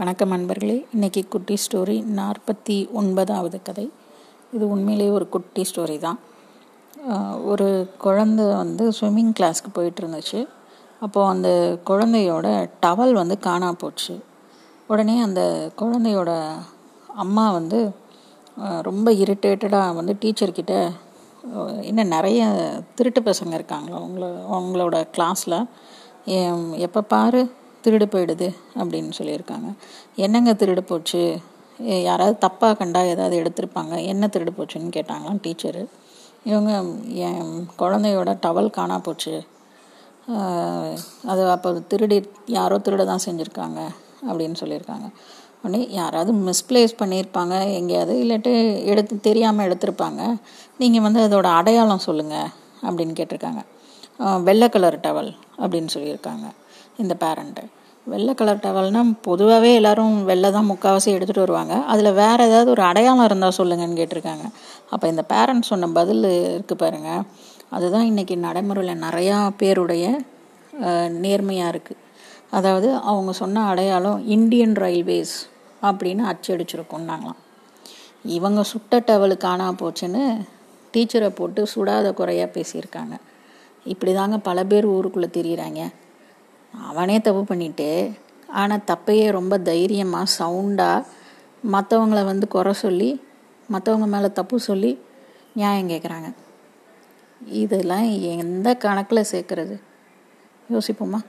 வணக்கம் நண்பர்களே இன்றைக்கி குட்டி ஸ்டோரி நாற்பத்தி ஒன்பதாவது கதை. இது உண்மையிலேயே ஒரு குட்டி ஸ்டோரி தான். ஒரு குழந்தை வந்து ஸ்விம்மிங் கிளாஸ்க்கு போயிட்டு இருந்துச்சு. அப்போது அந்த குழந்தையோட டவல் வந்து காணா போச்சு. உடனே அந்த குழந்தையோட அம்மா வந்து ரொம்ப இரிட்டேட்டடாக வந்து டீச்சர்கிட்ட இன்னும் நிறைய திருட்டு பசங்க இருக்காங்களா அவங்கள அவங்களோட கிளாஸில் எப்போ பாரு திருடு போயிடுது அப்படின்னு சொல்லியிருக்காங்க. என்னங்க திருடு போச்சு? யாராவது தப்பாக கண்டா ஏதாவது எடுத்திருப்பாங்க? என்ன திருடு போச்சுன்னு கேட்டாங்களாம் டீச்சரு. இவங்க என் குழந்தையோட டவல் காணா போச்சு. அது அப்போ திருடி யாரோ திருட தான் செஞ்சுருக்காங்க அப்படின்னு சொல்லியிருக்காங்க. உடனே யாராவது மிஸ்பிளேஸ் பண்ணியிருப்பாங்க எங்கேயாவது இல்லாட்டி எடுத்து தெரியாமல் எடுத்திருப்பாங்க. நீங்கள் வந்து அதோட அடையாளம் சொல்லுங்கள் அப்படின்னு கேட்டிருக்காங்க. வெள்ளை கலர் டவல் அப்படின்னு சொல்லியிருக்காங்க. இந்த பேரண்ட்டு வெள்ளை கலர் டவல்னால் பொதுவாகவே எல்லாரும் வெள்ளை தான் முக்கால்வாசி எடுத்துகிட்டு வருவாங்க. அதில் வேறு ஏதாவது ஒரு அடையாளம் இருந்தால் சொல்லுங்கன்னு கேட்டிருக்காங்க. அப்போ இந்த பேரண்ட்ஸ் சொன்ன பதில் இருக்குது பாருங்க. அதுதான் இன்றைக்கி நடைமுறையில் நிறையா பேருடைய நேர்மையாக இருக்குது அதாவது அவங்க சொன்ன அடையாளம் இந்தியன் ரயில்வேஸ் அப்படின்னு அச்சடிச்சிருக்கோன்னாங்களாம் இவங்க சுட்ட டவலு காணா போச்சுன்னு டீச்சரை போட்டு சுடாத குறையாக பேசியிருக்காங்க. இப்படி தாங்க பல பேர் ஊருக்குள்ளே தெரியிறாங்க. அவனே தப்பு பண்ணிட்டு ஆனால் தப்பையே ரொம்ப தைரியமாக சவுண்டாக மற்றவங்கள வந்து குறை சொல்லி மற்றவங்க மேலே தப்பு சொல்லி நியாயம் கேட்குறாங்க இதெல்லாம் எந்த கணக்கில் சேர்க்குறது? யோசிப்போமா?